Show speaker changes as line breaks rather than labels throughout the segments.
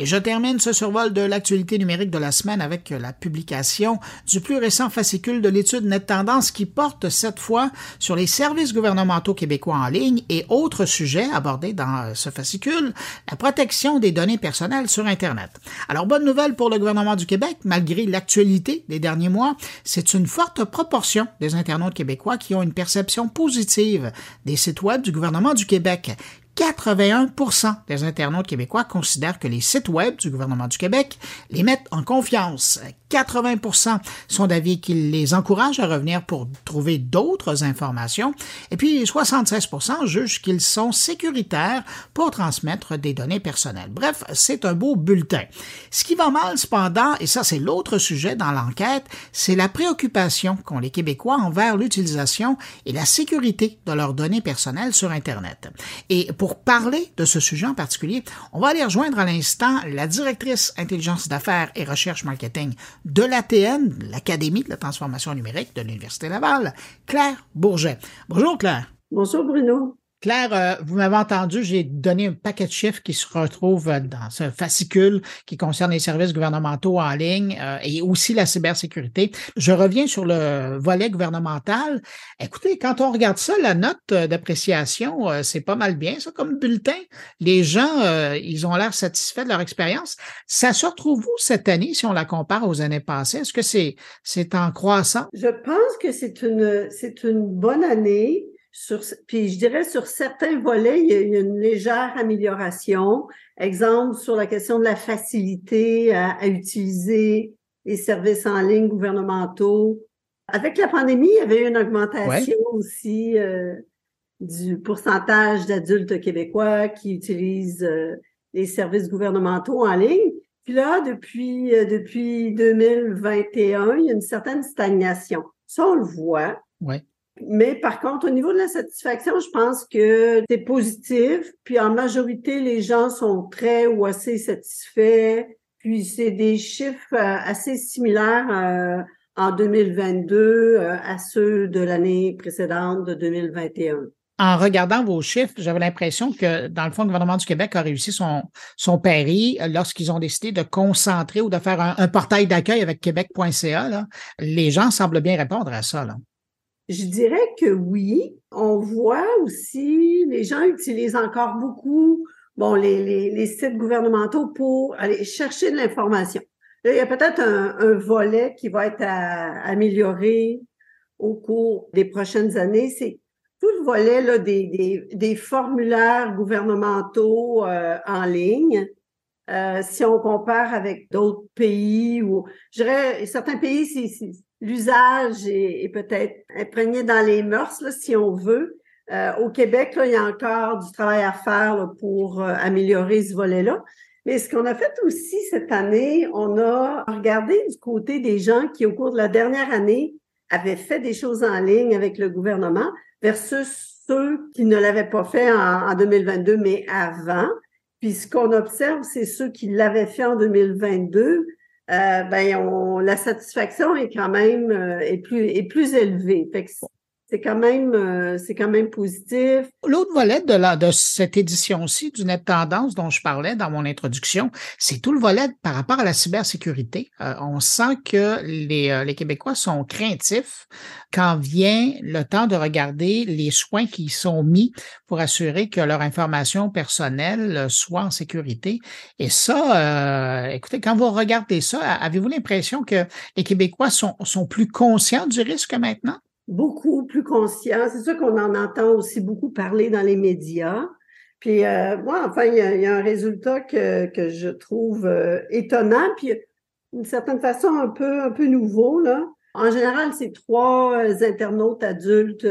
Et je termine ce survol de l'actualité numérique de la semaine avec la publication du plus récent fascicule de l'étude Net Tendance qui porte cette fois sur les services gouvernementaux québécois en ligne et autres sujets abordés dans ce fascicule, la protection des données personnelles sur Internet. Alors, bonne nouvelle pour le gouvernement du Québec, malgré l'actualité des derniers mois, c'est une forte proportion des internautes québécois qui ont une perception positive des sites web du gouvernement du Québec. 81% des internautes québécois considèrent que les sites web du gouvernement du Québec les mettent en confiance. 80% sont d'avis qu'ils les encouragent à revenir pour trouver d'autres informations. Et puis 76% jugent qu'ils sont sécuritaires pour transmettre des données personnelles. Bref, c'est un beau bulletin. Ce qui va mal cependant, et ça c'est l'autre sujet dans l'enquête, c'est la préoccupation qu'ont les Québécois envers l'utilisation et la sécurité de leurs données personnelles sur Internet. Et pour parler de ce sujet en particulier, on va aller rejoindre à l'instant la directrice intelligence d'affaires et recherche marketing de l'ATN, l'Académie de la transformation numérique de l'Université Laval, Claire Bourget. Bonjour Claire.
Bonjour Bruno.
Claire, euh, vous m'avez entendu, j'ai donné un paquet de chiffres qui se retrouvent euh, dans ce fascicule qui concerne les services gouvernementaux en ligne euh, et aussi la cybersécurité. Je reviens sur le volet gouvernemental. Écoutez, quand on regarde ça, la note d'appréciation, c'est pas mal bien, ça, comme bulletin. Les gens, ils ont l'air satisfaits de leur expérience. Ça se retrouve où cette année si on la compare aux années passées? Est-ce que c'est, c'est en croissant?
Je pense que c'est une, c'est une bonne année. Sur, puis je dirais sur certains volets, il y a une légère amélioration. Exemple, sur la question de la facilité à, utiliser les services en ligne gouvernementaux. Avec la pandémie, il y avait une augmentation aussi euh, du pourcentage d'adultes québécois qui utilisent euh, les services gouvernementaux en ligne. Puis là, depuis, euh, depuis 2021, il y a une certaine stagnation. Ça, on le voit.
Ouais.
Mais par contre, au niveau de la satisfaction, je pense que c'est positif. Puis en majorité, les gens sont très ou assez satisfaits. Puis c'est des chiffres euh, assez similaires euh, en 2022 euh, à ceux de l'année précédente de 2021
en regardant vos chiffres, j'avais l'impression que, dans le fond, le gouvernement du Québec a réussi son, son pari lorsqu'ils ont décidé de concentrer ou de faire un, portail d'accueil avec québec.ca. Les gens semblent bien répondre à ça. Là.
Je dirais que oui. On voit aussi, les gens utilisent encore beaucoup bon, les, les, sites gouvernementaux pour aller chercher de l'information. il y a peut-être un, volet qui va être amélioré au cours des prochaines années. C'est tout le volet des formulaires gouvernementaux euh, en ligne. Euh, si on compare avec d'autres pays ou je dirais certains pays, c'est l'usage est, peut-être imprégné dans les mœurs, là, si on veut. Euh, au Québec, là, il y a encore du travail à faire pour euh, améliorer ce volet-là. Mais ce qu'on a fait aussi cette année, on a regardé du côté des gens qui, au cours de la dernière année, avaient fait des choses en ligne avec le gouvernement versus ceux qui ne l'avaient pas fait en, en 2022, mais avant. Puis ce qu'on observe, c'est ceux qui l'avaient fait en 2022 euh, ben on, la satisfaction est quand même euh, est plus est plus élevée. Fait que c'est quand même euh, c'est quand même positif.
L'autre volet de la de cette édition-ci du Net Tendance dont je parlais dans mon introduction, c'est tout le volet par rapport à la cybersécurité. Euh, on sent que les, euh, les Québécois sont craintifs quand vient le temps de regarder les soins qui sont mis pour assurer que leur information personnelle soit en sécurité. Et ça, écoutez, quand vous regardez ça, avez-vous l'impression que les Québécois sont, sont plus conscients du risque maintenant?
Beaucoup plus conscient. C'est sûr qu'on en entend aussi beaucoup parler dans les médias. Puis euh, moi, enfin, il y, a, un résultat que, que je trouve euh, étonnant, puis d'une certaine façon un peu un peu nouveau là. En général, c'est trois euh, internautes adultes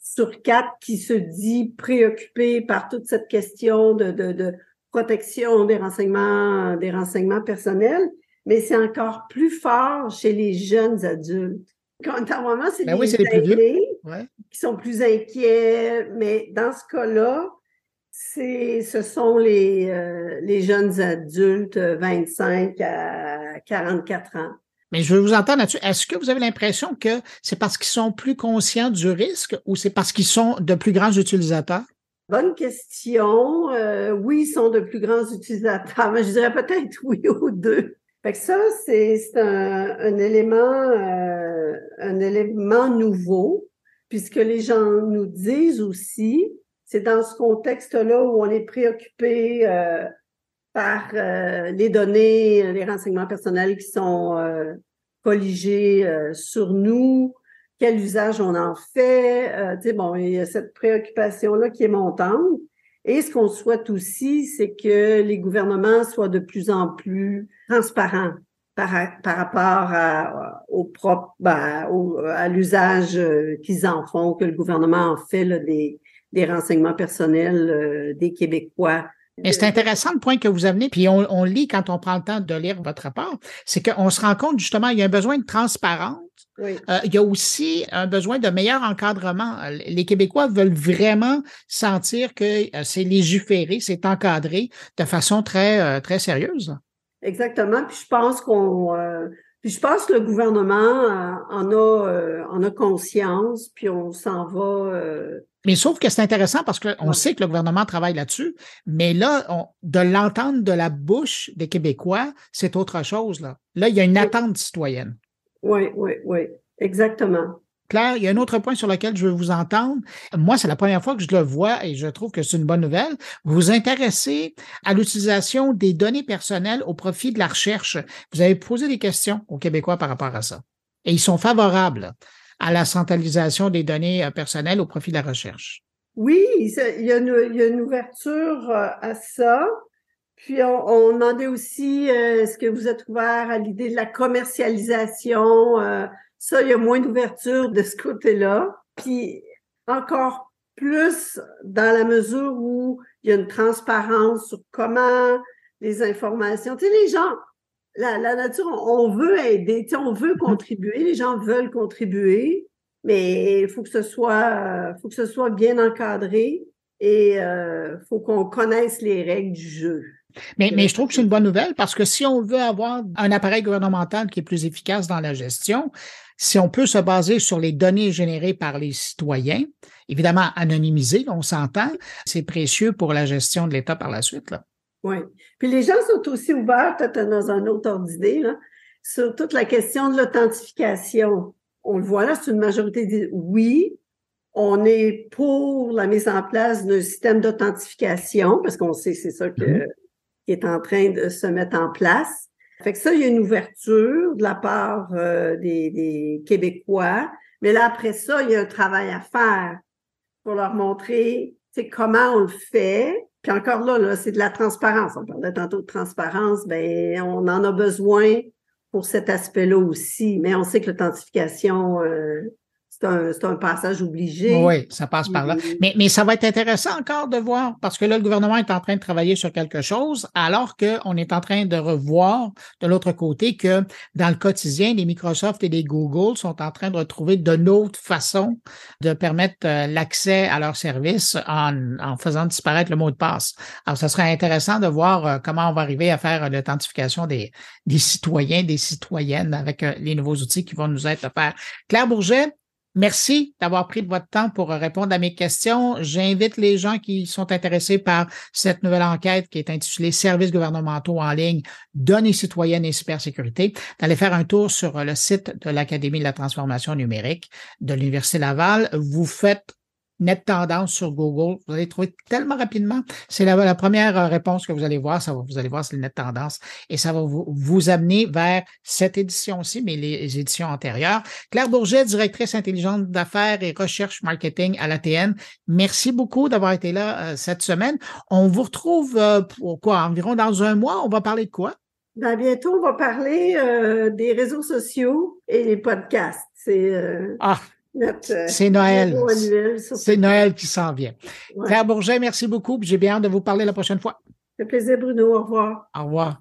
sur quatre qui se dit préoccupés par toute cette question de, de, de protection des renseignements des renseignements personnels, mais c'est encore plus fort chez les jeunes adultes. Quand moment, c'est
ben les,
qui sont plus inquiets, mais dans ce cas-là, ce sont les, euh, les jeunes adultes 25 à 44 ans.
Mais je veux vous entendre là-dessus. Est-ce que vous avez l'impression que c'est parce qu'ils sont plus conscients du risque ou c'est parce qu'ils sont de plus grands utilisateurs?
Bonne question. Euh, oui, ils sont de plus grands utilisateurs, mais je dirais peut-être oui aux deux. Ça, c'est un, élément, euh, un élément nouveau, puisque les gens nous disent aussi, c'est dans ce contexte-là où on est préoccupé euh, par euh, les données, les renseignements personnels qui sont colligés sur nous, quel usage on en fait. bon, il y a cette préoccupation-là qui est montante. Et ce qu'on souhaite aussi, c'est que les gouvernements soient de plus en plus transparents par, par rapport à, au propre, ben, à l'usage euh, qu'ils en font, que le gouvernement en fait là, des, des renseignements personnels euh, des Québécois.
Et c'est intéressant le point que vous amenez, puis on, on, lit quand on prend le temps de lire votre rapport, c'est qu'on se rend compte justement, il y a un besoin de transparence oui. Euh, il y a aussi un besoin de meilleur encadrement. Les Québécois veulent vraiment sentir que euh, c'est légiféré, c'est encadré de façon très, euh, très sérieuse.
Exactement. Puis je pense qu'on puis je pense que le gouvernement en a en a conscience, puis on s'en va.
Mais sauf que c'est intéressant parce qu'on sait que le gouvernement travaille là-dessus, mais là, on, de l'entendre de la bouche des Québécois, c'est autre chose. Là, là il y a une attente citoyenne.
Oui, oui, oui, exactement.
Claire, il y a un autre point sur lequel je veux vous entendre. Moi, c'est la première fois que je le vois et je trouve que c'est une bonne nouvelle. Vous vous intéressez à l'utilisation des données personnelles au profit de la recherche. Vous avez posé des questions aux Québécois par rapport à ça. Et ils sont favorables à la centralisation des données euh, personnelles au profit de la recherche.
Oui, il y a une, ouverture euh, à ça. Puis on, demandait aussi euh, est-ce que vous êtes ouvert à l'idée de la commercialisation. Ça, il y a moins d'ouverture de ce côté-là. Puis encore plus dans la mesure où il y a une transparence sur comment les informations. Tu sais, les gens, la, la nature, on, veut aider, tu sais, on veut mm-hmm. contribuer, les gens veulent contribuer, mais il faut que ce soit, faut que ce soit bien encadré et il euh, faut qu'on connaisse les règles du jeu.
Mais, mais je trouve que c'est une bonne nouvelle parce que si on veut avoir un appareil gouvernemental qui est plus efficace dans la gestion, si on peut se baser sur les données générées par les citoyens, évidemment anonymisées, on s'entend, c'est précieux pour la gestion de l'État par la suite. Là.
Oui. Puis les gens sont aussi ouverts, peut-être dans un autre ordre d'idée, sur toute la question de l'authentification. On le voit là, c'est une majorité dit oui, on est pour la mise en place d'un système d'authentification, parce qu'on sait c'est ça que mm-hmm qui est en train de se mettre en place. Fait que ça, il y a une ouverture de la part euh, des, des, Québécois. Mais là, après ça, il y a un travail à faire pour leur montrer comment on le fait. Puis encore là, c'est de la transparence. On parlait tantôt de transparence. Ben, on en a besoin pour cet aspect-là aussi. Mais on sait que l'authentification, euh, c'est un, passage obligé.
Oui, ça passe par là. Mais, mais ça va être intéressant encore de voir, parce que là, le gouvernement est en train de travailler sur quelque chose, alors qu'on est en train de revoir de l'autre côté que dans le quotidien, les Microsoft et les Google sont en train de retrouver de d'autres façons de permettre euh, l'accès à leurs services en, en faisant disparaître le mot de passe. Alors, ça serait intéressant de voir euh, comment on va arriver à faire l'authentification des, des citoyens, des citoyennes avec euh, les nouveaux outils qui vont nous être offerts. Claire Bourget, Merci d'avoir pris votre temps pour répondre à mes questions. J'invite les gens qui sont intéressés par cette nouvelle enquête qui est intitulée Services gouvernementaux en ligne, données citoyennes et cybersécurité, d'aller faire un tour sur le site de l'Académie de la transformation numérique de l'Université Laval. Vous faites net tendance sur Google. Vous allez trouver tellement rapidement. C'est la, première euh, réponse que vous allez voir. Ça va, vous allez voir, c'est le net tendance et ça va vous, vous amener vers cette édition-ci, mais les, éditions antérieures. Claire Bourget, directrice intelligente d'affaires et recherche marketing à l'ATN. Merci beaucoup d'avoir été là euh, cette semaine. On vous retrouve euh, pour quoi? Environ dans un mois. On va parler de quoi?
Ben, bientôt, on va parler des réseaux sociaux et les podcasts. C'est
ah, euh, c'est Noël. C'est Noël qui s'en vient. Ouais. Claire Bourget, merci beaucoup. J'ai bien hâte de vous parler la prochaine fois.
C'est plaisir, Bruno. Au revoir.
Au revoir.